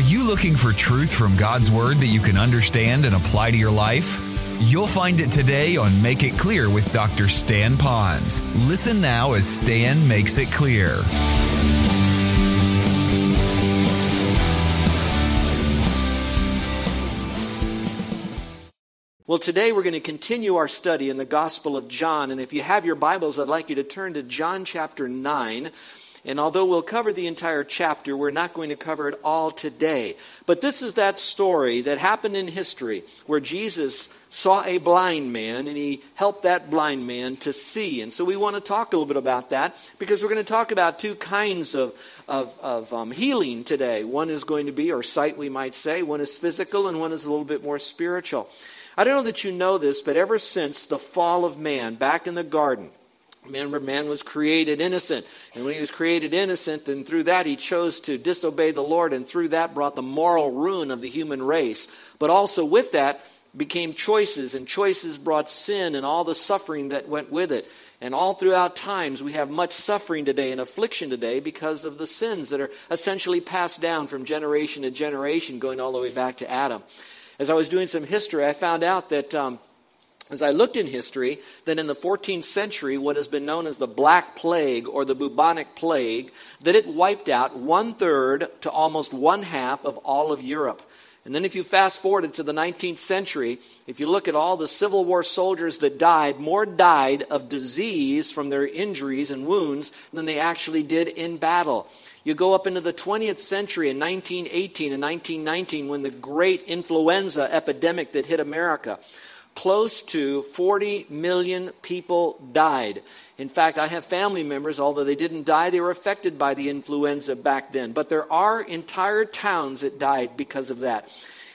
Are you looking for truth from God's Word that you can understand and apply to your life? You'll find it today on Make It Clear with Dr. Stan Ponz. Listen now as Stan makes it clear. Well, today we're going to continue our study in the Gospel of John. And if you have your Bibles, I'd like you to turn to John chapter 9. And although we'll cover the entire chapter, we're not going to cover it all today. But this is that story that happened in history where Jesus saw a blind man and he helped that blind man to see. And so we want to talk a little bit about that because we're going to talk about two kinds of, of, of um, healing today. One is going to be, or sight we might say, one is physical and one is a little bit more spiritual. I don't know that you know this, but ever since the fall of man back in the garden, Remember, man was created innocent. And when he was created innocent, then through that he chose to disobey the Lord, and through that brought the moral ruin of the human race. But also with that became choices, and choices brought sin and all the suffering that went with it. And all throughout times, we have much suffering today and affliction today because of the sins that are essentially passed down from generation to generation, going all the way back to Adam as I was doing some history, I found out that um, as I looked in history, that in the 14th century, what has been known as the Black Plague or the bubonic plague, that it wiped out one third to almost one half of all of Europe. And then if you fast forward to the 19th century, if you look at all the Civil War soldiers that died, more died of disease from their injuries and wounds than they actually did in battle. You go up into the 20th century in 1918 and 1919 when the great influenza epidemic that hit America. Close to 40 million people died. In fact, I have family members, although they didn't die, they were affected by the influenza back then. But there are entire towns that died because of that.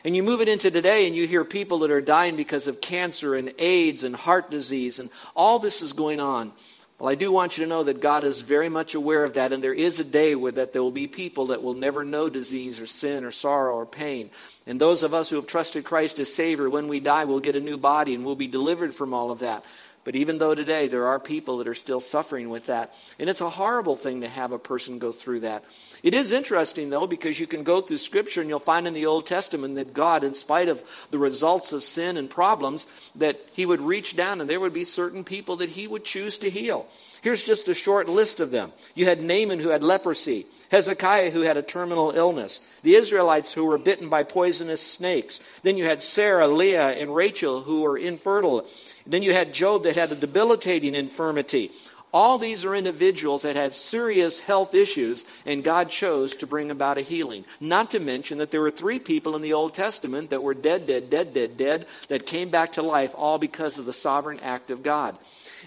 And you move it into today, and you hear people that are dying because of cancer and AIDS and heart disease, and all this is going on. Well, I do want you to know that God is very much aware of that, and there is a day where that there will be people that will never know disease or sin or sorrow or pain. And those of us who have trusted Christ as Savior, when we die, we'll get a new body and we'll be delivered from all of that. But even though today there are people that are still suffering with that, and it's a horrible thing to have a person go through that. It is interesting, though, because you can go through Scripture and you'll find in the Old Testament that God, in spite of the results of sin and problems, that He would reach down and there would be certain people that He would choose to heal. Here's just a short list of them. You had Naaman who had leprosy, Hezekiah who had a terminal illness, the Israelites who were bitten by poisonous snakes. Then you had Sarah, Leah, and Rachel who were infertile. Then you had Job that had a debilitating infirmity. All these are individuals that had serious health issues, and God chose to bring about a healing. Not to mention that there were three people in the Old Testament that were dead, dead, dead, dead, dead, that came back to life, all because of the sovereign act of God.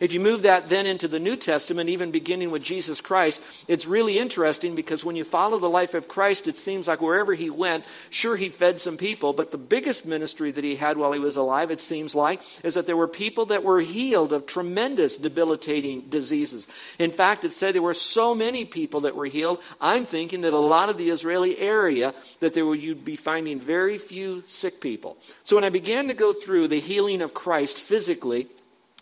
If you move that then into the New Testament, even beginning with Jesus Christ, it's really interesting because when you follow the life of Christ, it seems like wherever he went, sure, he fed some people, but the biggest ministry that he had while he was alive, it seems like, is that there were people that were healed of tremendous debilitating diseases. In fact, it said there were so many people that were healed. I'm thinking that a lot of the Israeli area, that there would, you'd be finding very few sick people. So when I began to go through the healing of Christ physically,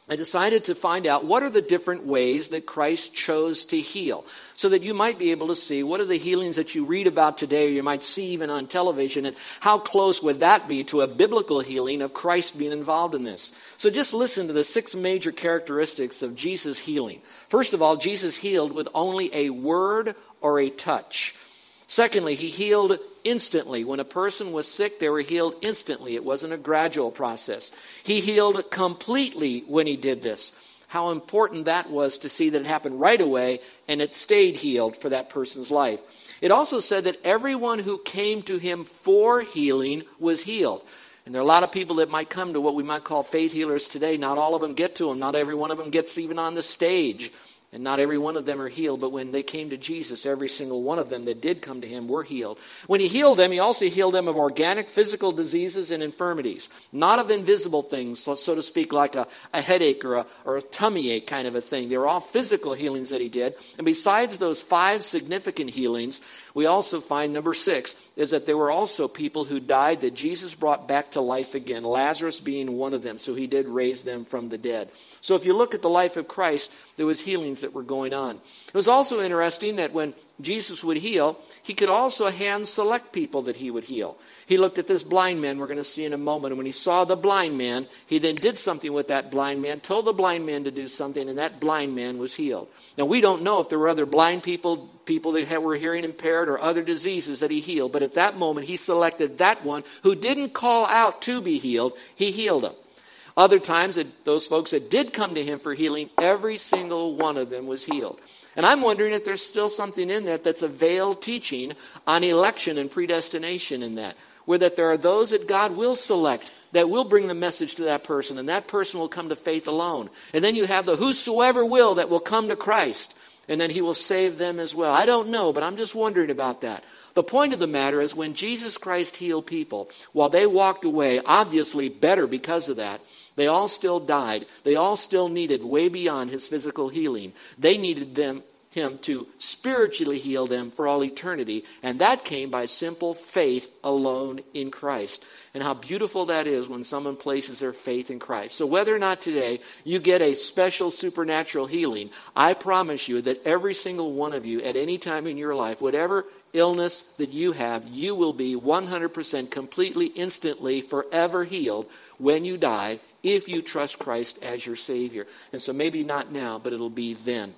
I decided to find out what are the different ways that Christ chose to heal so that you might be able to see what are the healings that you read about today or you might see even on television and how close would that be to a biblical healing of Christ being involved in this. So just listen to the six major characteristics of Jesus healing. First of all, Jesus healed with only a word or a touch. Secondly, he healed instantly. When a person was sick, they were healed instantly. It wasn't a gradual process. He healed completely when he did this. How important that was to see that it happened right away and it stayed healed for that person's life. It also said that everyone who came to him for healing was healed. And there are a lot of people that might come to what we might call faith healers today. Not all of them get to them. Not every one of them gets even on the stage. And not every one of them are healed, but when they came to Jesus, every single one of them that did come to him were healed. When he healed them, he also healed them of organic physical diseases and infirmities, not of invisible things, so to speak, like a, a headache or a, or a tummy ache kind of a thing. They were all physical healings that he did. And besides those five significant healings, we also find number six is that there were also people who died that Jesus brought back to life again, Lazarus being one of them. So he did raise them from the dead. So if you look at the life of Christ, there was healings that were going on. It was also interesting that when Jesus would heal, he could also hand select people that he would heal. He looked at this blind man, we're going to see in a moment, and when he saw the blind man, he then did something with that blind man, told the blind man to do something, and that blind man was healed. Now, we don't know if there were other blind people, people that were hearing impaired, or other diseases that he healed, but at that moment, he selected that one who didn't call out to be healed, he healed him. Other times, those folks that did come to him for healing, every single one of them was healed. And I'm wondering if there's still something in that that's a veiled teaching on election and predestination in that where that there are those that God will select that will bring the message to that person, and that person will come to faith alone. And then you have the whosoever will that will come to Christ, and then he will save them as well. I don't know, but I'm just wondering about that. The point of the matter is when Jesus Christ healed people, while they walked away, obviously better because of that, they all still died. They all still needed way beyond his physical healing. They needed them him to spiritually heal them for all eternity. And that came by simple faith alone in Christ. And how beautiful that is when someone places their faith in Christ. So, whether or not today you get a special supernatural healing, I promise you that every single one of you at any time in your life, whatever illness that you have, you will be 100% completely, instantly, forever healed when you die if you trust Christ as your Savior. And so, maybe not now, but it'll be then.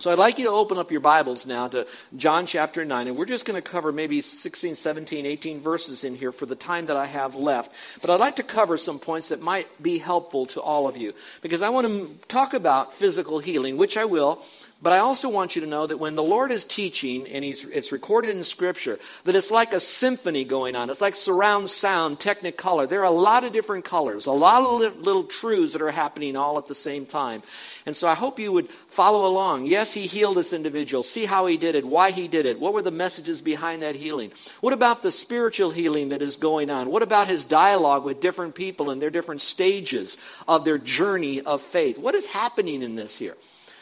So I'd like you to open up your Bibles now to John chapter 9, and we're just going to cover maybe 16, 17, 18 verses in here for the time that I have left. But I'd like to cover some points that might be helpful to all of you, because I want to talk about physical healing, which I will, but I also want you to know that when the Lord is teaching, and it's recorded in Scripture, that it's like a symphony going on. It's like surround sound, technicolor. There are a lot of different colors, a lot of little truths that are happening all at the same time. And so I hope you would follow along. Yes, he healed this individual. See how he did it, why he did it. What were the messages behind that healing? What about the spiritual healing that is going on? What about his dialogue with different people and their different stages of their journey of faith? What is happening in this here?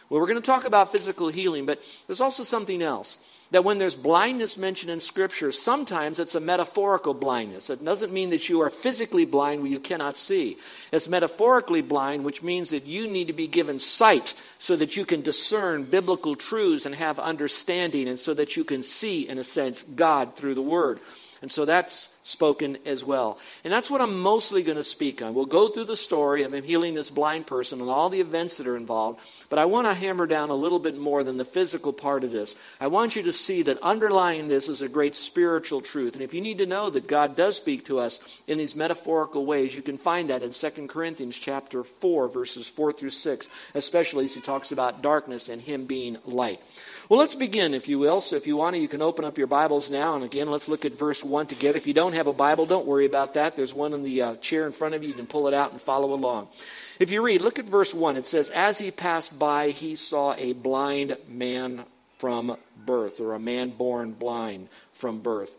Well, we're going to talk about physical healing, but there's also something else. That when there's blindness mentioned in Scripture, sometimes it's a metaphorical blindness. It doesn't mean that you are physically blind where you cannot see. It's metaphorically blind, which means that you need to be given sight so that you can discern biblical truths and have understanding, and so that you can see, in a sense, God through the Word. And so that's spoken as well. And that's what I'm mostly going to speak on. We'll go through the story of him healing this blind person and all the events that are involved, but I want to hammer down a little bit more than the physical part of this. I want you to see that underlying this is a great spiritual truth. And if you need to know that God does speak to us in these metaphorical ways, you can find that in 2 Corinthians chapter 4 verses 4 through 6, especially as he talks about darkness and him being light. Well, let's begin, if you will. So, if you want to, you can open up your Bibles now. And again, let's look at verse 1 together. If you don't have a Bible, don't worry about that. There's one in the uh, chair in front of you. You can pull it out and follow along. If you read, look at verse 1. It says, As he passed by, he saw a blind man from birth, or a man born blind from birth.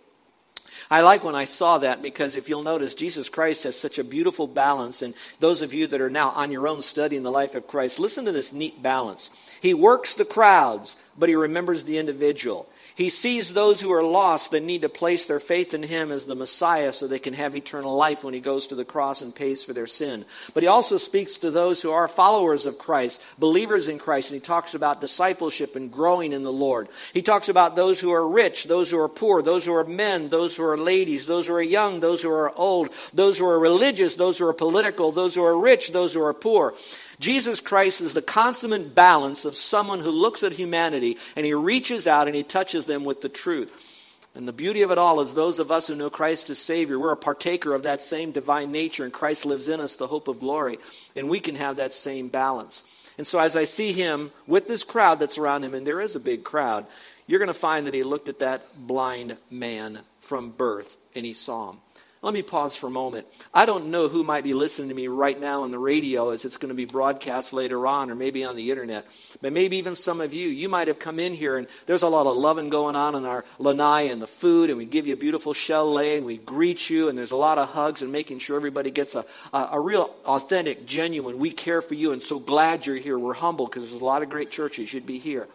I like when I saw that because if you'll notice, Jesus Christ has such a beautiful balance. And those of you that are now on your own studying the life of Christ, listen to this neat balance. He works the crowds, but he remembers the individual. He sees those who are lost that need to place their faith in him as the Messiah so they can have eternal life when he goes to the cross and pays for their sin. But he also speaks to those who are followers of Christ, believers in Christ, and he talks about discipleship and growing in the Lord. He talks about those who are rich, those who are poor, those who are men, those who are ladies, those who are young, those who are old, those who are religious, those who are political, those who are rich, those who are poor. Jesus Christ is the consummate balance of someone who looks at humanity and he reaches out and he touches them with the truth. And the beauty of it all is those of us who know Christ as Savior, we're a partaker of that same divine nature, and Christ lives in us, the hope of glory, and we can have that same balance. And so, as I see him with this crowd that's around him, and there is a big crowd, you're going to find that he looked at that blind man from birth and he saw him. Let me pause for a moment. I don't know who might be listening to me right now on the radio as it's going to be broadcast later on or maybe on the internet. But maybe even some of you, you might have come in here and there's a lot of loving going on in our lanai and the food and we give you a beautiful lei and we greet you and there's a lot of hugs and making sure everybody gets a, a, a real authentic, genuine, we care for you and so glad you're here. We're humble because there's a lot of great churches. You'd be here.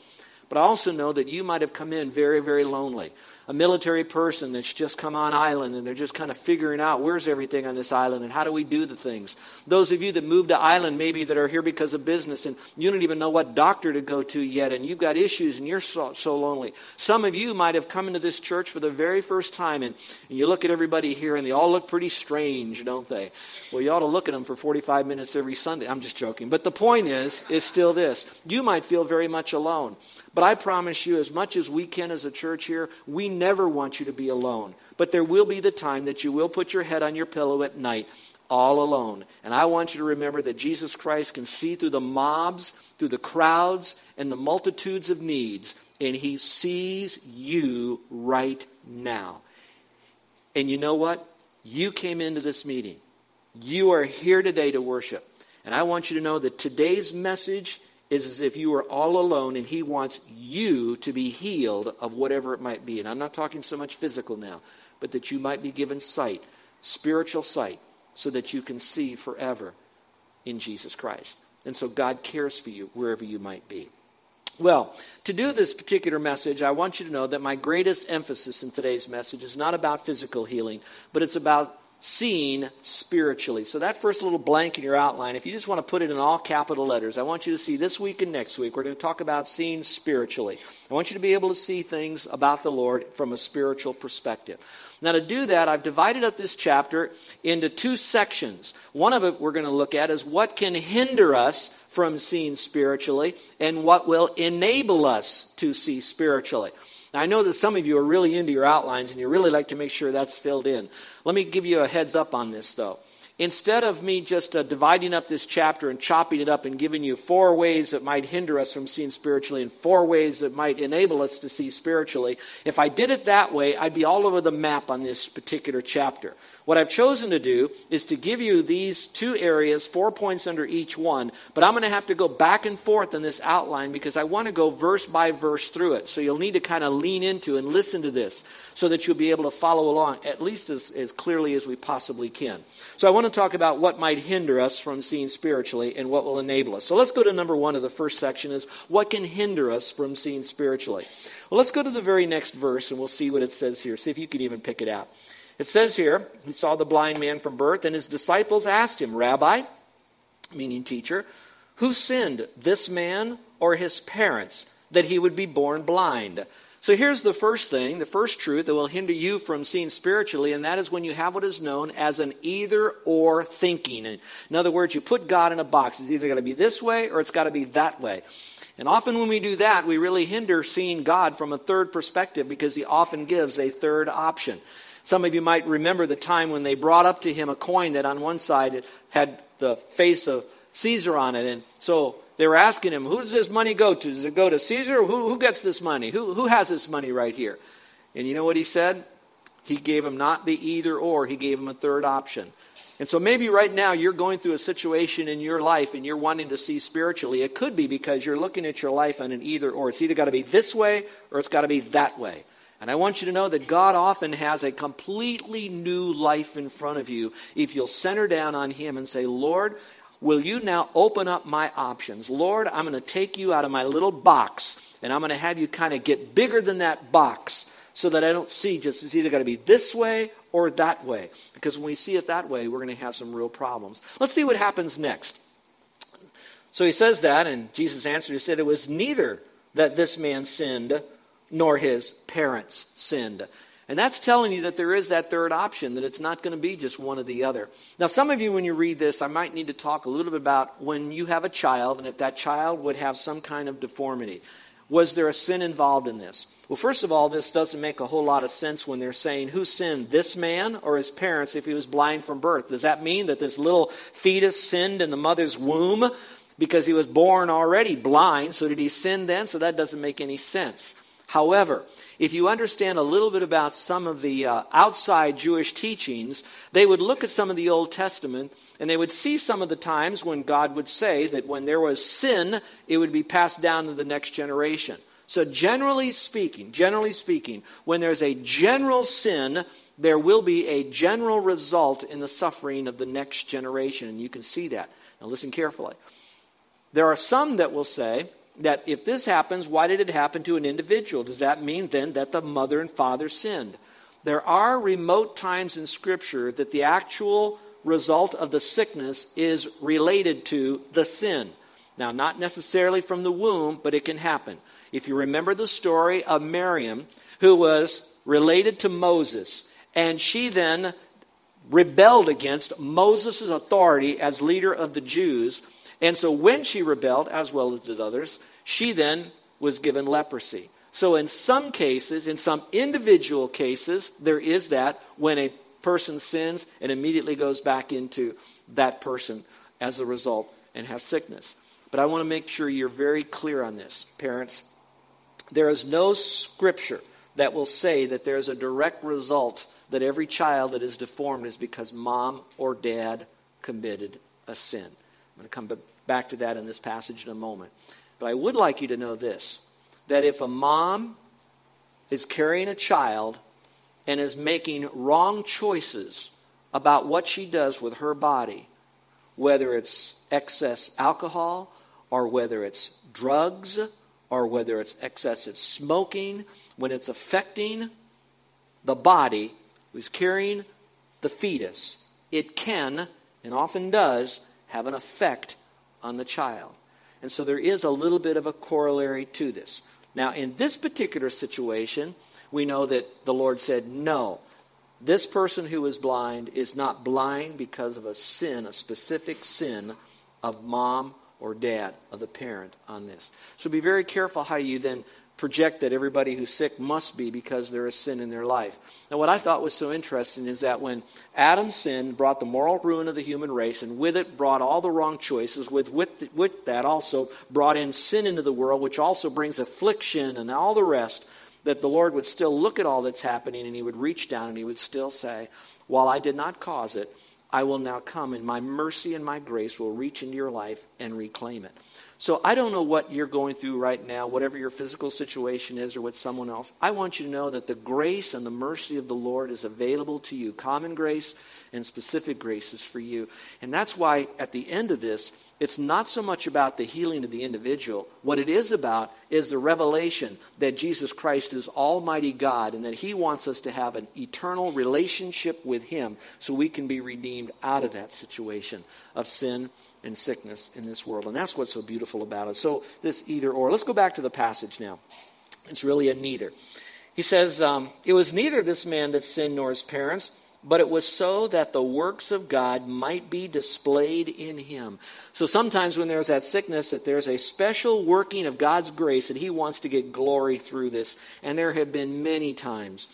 But I also know that you might have come in very, very lonely a military person that's just come on island and they're just kind of figuring out where's everything on this island and how do we do the things. Those of you that moved to island maybe that are here because of business and you don't even know what doctor to go to yet and you've got issues and you're so, so lonely. Some of you might have come into this church for the very first time and, and you look at everybody here and they all look pretty strange, don't they? Well, you ought to look at them for 45 minutes every Sunday. I'm just joking. But the point is, is still this. You might feel very much alone. But I promise you, as much as we can as a church here, we never want you to be alone. But there will be the time that you will put your head on your pillow at night all alone. And I want you to remember that Jesus Christ can see through the mobs, through the crowds, and the multitudes of needs, and he sees you right now. And you know what? You came into this meeting. You are here today to worship. And I want you to know that today's message is as if you were all alone and he wants you to be healed of whatever it might be. And I'm not talking so much physical now, but that you might be given sight, spiritual sight, so that you can see forever in Jesus Christ. And so God cares for you wherever you might be. Well, to do this particular message, I want you to know that my greatest emphasis in today's message is not about physical healing, but it's about seeing spiritually. So, that first little blank in your outline, if you just want to put it in all capital letters, I want you to see this week and next week, we're going to talk about seeing spiritually. I want you to be able to see things about the Lord from a spiritual perspective. Now, to do that, I've divided up this chapter into two sections. One of it we're going to look at is what can hinder us from seeing spiritually and what will enable us to see spiritually. Now, I know that some of you are really into your outlines and you really like to make sure that's filled in. Let me give you a heads up on this, though. Instead of me just uh, dividing up this chapter and chopping it up and giving you four ways that might hinder us from seeing spiritually and four ways that might enable us to see spiritually, if I did it that way, I'd be all over the map on this particular chapter. What I've chosen to do is to give you these two areas, four points under each one, but I'm going to have to go back and forth in this outline because I want to go verse by verse through it. So you'll need to kind of lean into and listen to this so that you'll be able to follow along at least as, as clearly as we possibly can. So I want to talk about what might hinder us from seeing spiritually and what will enable us. So let's go to number one of the first section is what can hinder us from seeing spiritually. Well, let's go to the very next verse and we'll see what it says here. See if you can even pick it out. It says here, he saw the blind man from birth, and his disciples asked him, Rabbi, meaning teacher, who sinned, this man or his parents, that he would be born blind? So here's the first thing, the first truth that will hinder you from seeing spiritually, and that is when you have what is known as an either or thinking. In other words, you put God in a box. It's either got to be this way or it's got to be that way. And often when we do that, we really hinder seeing God from a third perspective because he often gives a third option. Some of you might remember the time when they brought up to him a coin that on one side had the face of Caesar on it. And so they were asking him, Who does this money go to? Does it go to Caesar? Who, who gets this money? Who, who has this money right here? And you know what he said? He gave him not the either or, he gave him a third option. And so maybe right now you're going through a situation in your life and you're wanting to see spiritually. It could be because you're looking at your life on an either or. It's either got to be this way or it's got to be that way. And I want you to know that God often has a completely new life in front of you if you'll center down on Him and say, Lord, will you now open up my options? Lord, I'm going to take you out of my little box and I'm going to have you kind of get bigger than that box so that I don't see just it's either got to be this way or that way. Because when we see it that way, we're going to have some real problems. Let's see what happens next. So he says that, and Jesus answered, He said, It was neither that this man sinned nor his parents sinned. And that's telling you that there is that third option, that it's not going to be just one or the other. Now, some of you, when you read this, I might need to talk a little bit about when you have a child and if that child would have some kind of deformity. Was there a sin involved in this? Well, first of all, this doesn't make a whole lot of sense when they're saying who sinned, this man or his parents, if he was blind from birth. Does that mean that this little fetus sinned in the mother's womb because he was born already blind? So did he sin then? So that doesn't make any sense. However, if you understand a little bit about some of the uh, outside Jewish teachings, they would look at some of the Old Testament and they would see some of the times when God would say that when there was sin, it would be passed down to the next generation. So, generally speaking, generally speaking, when there's a general sin, there will be a general result in the suffering of the next generation. And you can see that. Now, listen carefully. There are some that will say that if this happens, why did it happen to an individual? Does that mean then that the mother and father sinned? There are remote times in Scripture that the actual result of the sickness is related to the sin. Now, not necessarily from the womb, but it can happen. If you remember the story of Miriam, who was related to Moses, and she then rebelled against Moses' authority as leader of the Jews. And so when she rebelled, as well as did others, she then was given leprosy. So, in some cases, in some individual cases, there is that when a person sins and immediately goes back into that person as a result and have sickness. But I want to make sure you're very clear on this, parents. There is no scripture that will say that there's a direct result that every child that is deformed is because mom or dad committed a sin. I'm going to come back to that in this passage in a moment. But I would like you to know this that if a mom is carrying a child and is making wrong choices about what she does with her body, whether it's excess alcohol or whether it's drugs or whether it's excessive smoking, when it's affecting the body who's carrying the fetus, it can, and often does, have an effect on the child. And so there is a little bit of a corollary to this. Now, in this particular situation, we know that the Lord said, no, this person who is blind is not blind because of a sin, a specific sin of mom or dad, of the parent on this. So be very careful how you then project that everybody who's sick must be because there is sin in their life. Now, what I thought was so interesting is that when Adam's sin brought the moral ruin of the human race, and with it brought all the wrong choices, with, with, with that also brought in sin into the world, which also brings affliction and all the rest, that the Lord would still look at all that's happening and he would reach down and he would still say, While I did not cause it, I will now come, and my mercy and my grace will reach into your life and reclaim it. So I don't know what you're going through right now, whatever your physical situation is or with someone else. I want you to know that the grace and the mercy of the Lord is available to you. Common grace and specific graces for you. And that's why at the end of this, it's not so much about the healing of the individual. What it is about is the revelation that Jesus Christ is Almighty God and that He wants us to have an eternal relationship with Him so we can be redeemed out of that situation of sin and sickness in this world. And that's what's so beautiful about it. So, this either or. Let's go back to the passage now. It's really a neither. He says, um, It was neither this man that sinned nor his parents but it was so that the works of God might be displayed in him. So sometimes when there's that sickness, that there's a special working of God's grace that he wants to get glory through this. And there have been many times.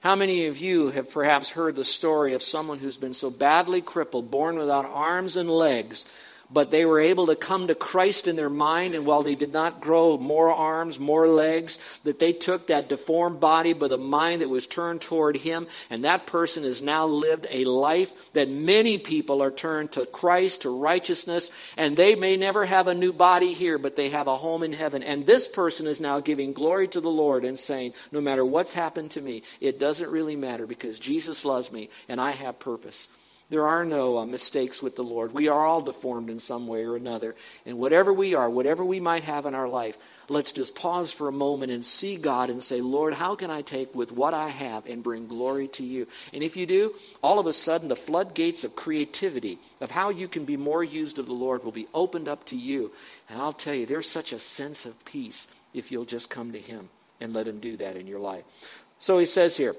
How many of you have perhaps heard the story of someone who's been so badly crippled, born without arms and legs, but they were able to come to Christ in their mind, and while they did not grow more arms, more legs, that they took that deformed body but a mind that was turned toward Him, and that person has now lived a life that many people are turned to Christ, to righteousness, and they may never have a new body here, but they have a home in heaven. And this person is now giving glory to the Lord and saying, No matter what's happened to me, it doesn't really matter because Jesus loves me and I have purpose. There are no uh, mistakes with the Lord. We are all deformed in some way or another. And whatever we are, whatever we might have in our life, let's just pause for a moment and see God and say, Lord, how can I take with what I have and bring glory to you? And if you do, all of a sudden the floodgates of creativity, of how you can be more used of the Lord, will be opened up to you. And I'll tell you, there's such a sense of peace if you'll just come to Him and let Him do that in your life. So he says here,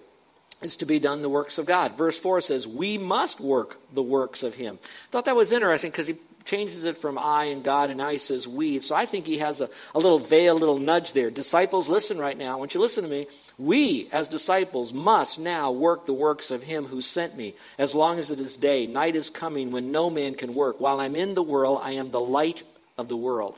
is to be done the works of God. Verse 4 says, We must work the works of Him. I thought that was interesting because he changes it from I and God, and he says we. So I think he has a, a little veil, a little nudge there. Disciples, listen right now. I want you to listen to me. We, as disciples, must now work the works of him who sent me, as long as it is day. Night is coming when no man can work. While I'm in the world, I am the light of the world.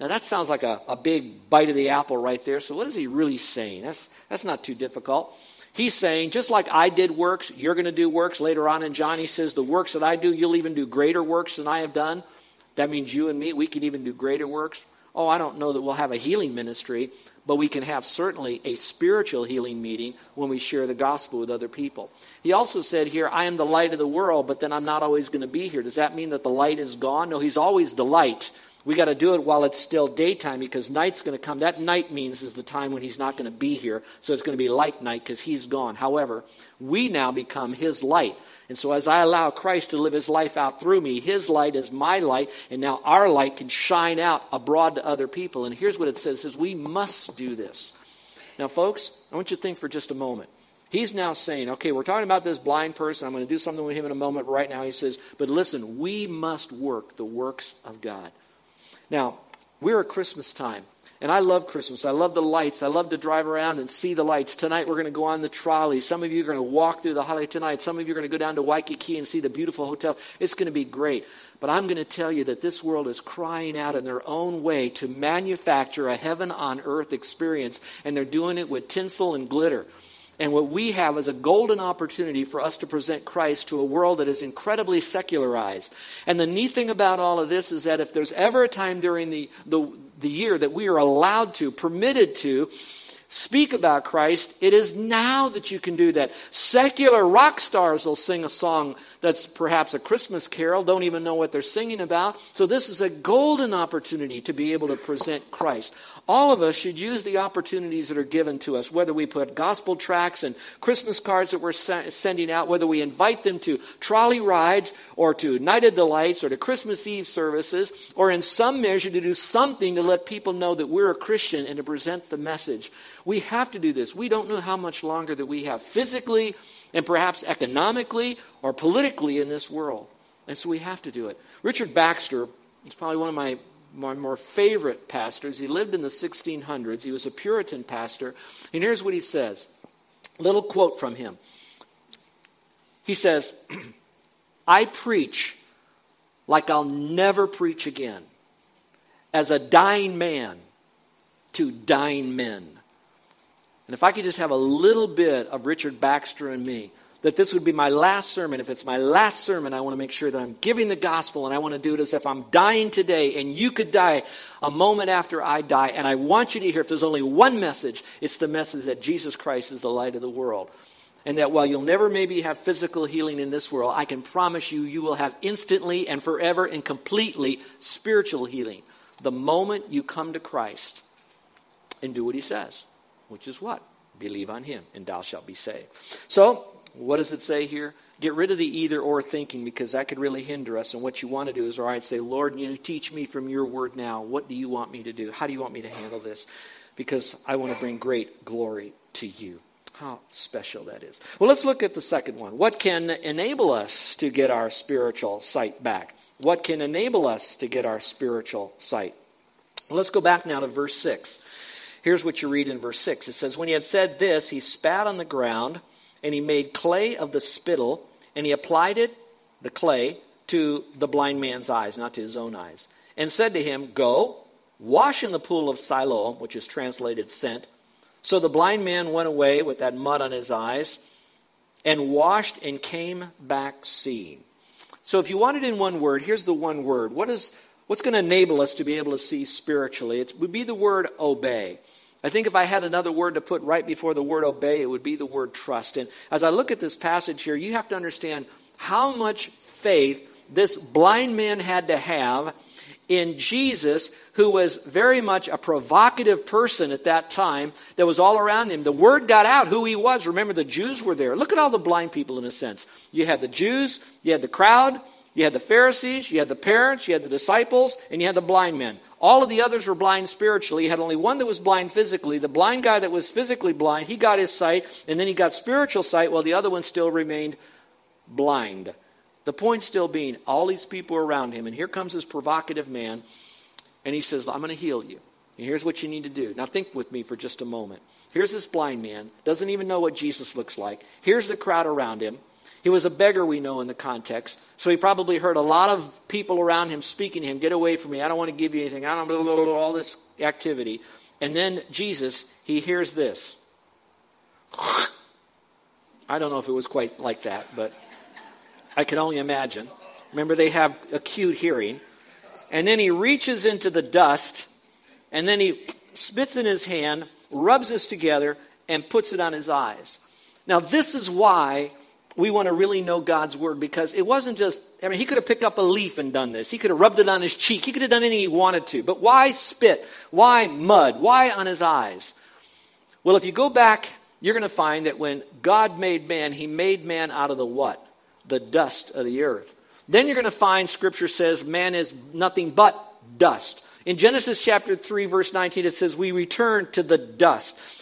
Now that sounds like a, a big bite of the apple right there. So what is he really saying? That's, that's not too difficult. He's saying, just like I did works, you're going to do works. Later on in John, he says, the works that I do, you'll even do greater works than I have done. That means you and me, we can even do greater works. Oh, I don't know that we'll have a healing ministry, but we can have certainly a spiritual healing meeting when we share the gospel with other people. He also said here, I am the light of the world, but then I'm not always going to be here. Does that mean that the light is gone? No, he's always the light. We got to do it while it's still daytime because night's going to come. That night means is the time when he's not going to be here. So it's going to be light night because he's gone. However, we now become his light. And so as I allow Christ to live his life out through me, his light is my light, and now our light can shine out abroad to other people. And here's what it says, it says we must do this. Now, folks, I want you to think for just a moment. He's now saying, okay, we're talking about this blind person. I'm going to do something with him in a moment. Right now, he says, but listen, we must work the works of God. Now, we're at Christmas time. And I love Christmas. I love the lights. I love to drive around and see the lights. Tonight we're going to go on the trolley. Some of you are going to walk through the holiday tonight. Some of you are going to go down to Waikiki and see the beautiful hotel. It's going to be great. But I'm going to tell you that this world is crying out in their own way to manufacture a heaven on earth experience, and they're doing it with tinsel and glitter. And what we have is a golden opportunity for us to present Christ to a world that is incredibly secularized. And the neat thing about all of this is that if there's ever a time during the, the, the year that we are allowed to, permitted to, speak about Christ, it is now that you can do that. Secular rock stars will sing a song that's perhaps a Christmas carol, don't even know what they're singing about. So, this is a golden opportunity to be able to present Christ. All of us should use the opportunities that are given to us, whether we put gospel tracts and Christmas cards that we're sending out, whether we invite them to trolley rides or to Night of Delights or to Christmas Eve services, or in some measure to do something to let people know that we're a Christian and to present the message. We have to do this. We don't know how much longer that we have physically and perhaps economically or politically in this world. And so we have to do it. Richard Baxter is probably one of my my more favorite pastors. He lived in the 1600s. He was a Puritan pastor. And here's what he says little quote from him. He says, I preach like I'll never preach again, as a dying man to dying men. And if I could just have a little bit of Richard Baxter and me, that this would be my last sermon. If it's my last sermon, I want to make sure that I'm giving the gospel and I want to do it as if I'm dying today and you could die a moment after I die. And I want you to hear if there's only one message, it's the message that Jesus Christ is the light of the world. And that while you'll never maybe have physical healing in this world, I can promise you, you will have instantly and forever and completely spiritual healing the moment you come to Christ and do what he says, which is what? Believe on him, and thou shalt be saved. So, what does it say here? Get rid of the either or thinking because that could really hinder us. And what you want to do is, all right, say, Lord, you teach me from your word now. What do you want me to do? How do you want me to handle this? Because I want to bring great glory to you. How special that is. Well, let's look at the second one. What can enable us to get our spiritual sight back? What can enable us to get our spiritual sight? Well, let's go back now to verse 6. Here's what you read in verse 6. It says, When he had said this, he spat on the ground and he made clay of the spittle, and he applied it, the clay, to the blind man's eyes, not to his own eyes, and said to him, Go, wash in the pool of Siloam, which is translated sent. So the blind man went away with that mud on his eyes, and washed and came back seeing. So if you want it in one word, here's the one word. What is what's going to enable us to be able to see spiritually? It would be the word obey. I think if I had another word to put right before the word obey, it would be the word trust. And as I look at this passage here, you have to understand how much faith this blind man had to have in Jesus, who was very much a provocative person at that time that was all around him. The word got out who he was. Remember, the Jews were there. Look at all the blind people in a sense. You had the Jews, you had the crowd, you had the Pharisees, you had the parents, you had the disciples, and you had the blind men. All of the others were blind spiritually. He had only one that was blind physically. The blind guy that was physically blind, he got his sight, and then he got spiritual sight while the other one still remained blind. The point still being, all these people around him, and here comes this provocative man, and he says, I'm going to heal you. And here's what you need to do. Now, think with me for just a moment. Here's this blind man, doesn't even know what Jesus looks like. Here's the crowd around him. He was a beggar, we know in the context. So he probably heard a lot of people around him speaking to him, Get away from me. I don't want to give you anything. I don't blah, blah, all this activity. And then Jesus, he hears this. I don't know if it was quite like that, but I can only imagine. Remember, they have acute hearing. And then he reaches into the dust, and then he spits in his hand, rubs this together, and puts it on his eyes. Now, this is why we want to really know God's word because it wasn't just, I mean, he could have picked up a leaf and done this. He could have rubbed it on his cheek. He could have done anything he wanted to. But why spit? Why mud? Why on his eyes? Well, if you go back, you're going to find that when God made man, he made man out of the what? The dust of the earth. Then you're going to find scripture says man is nothing but dust. In Genesis chapter 3, verse 19, it says, We return to the dust.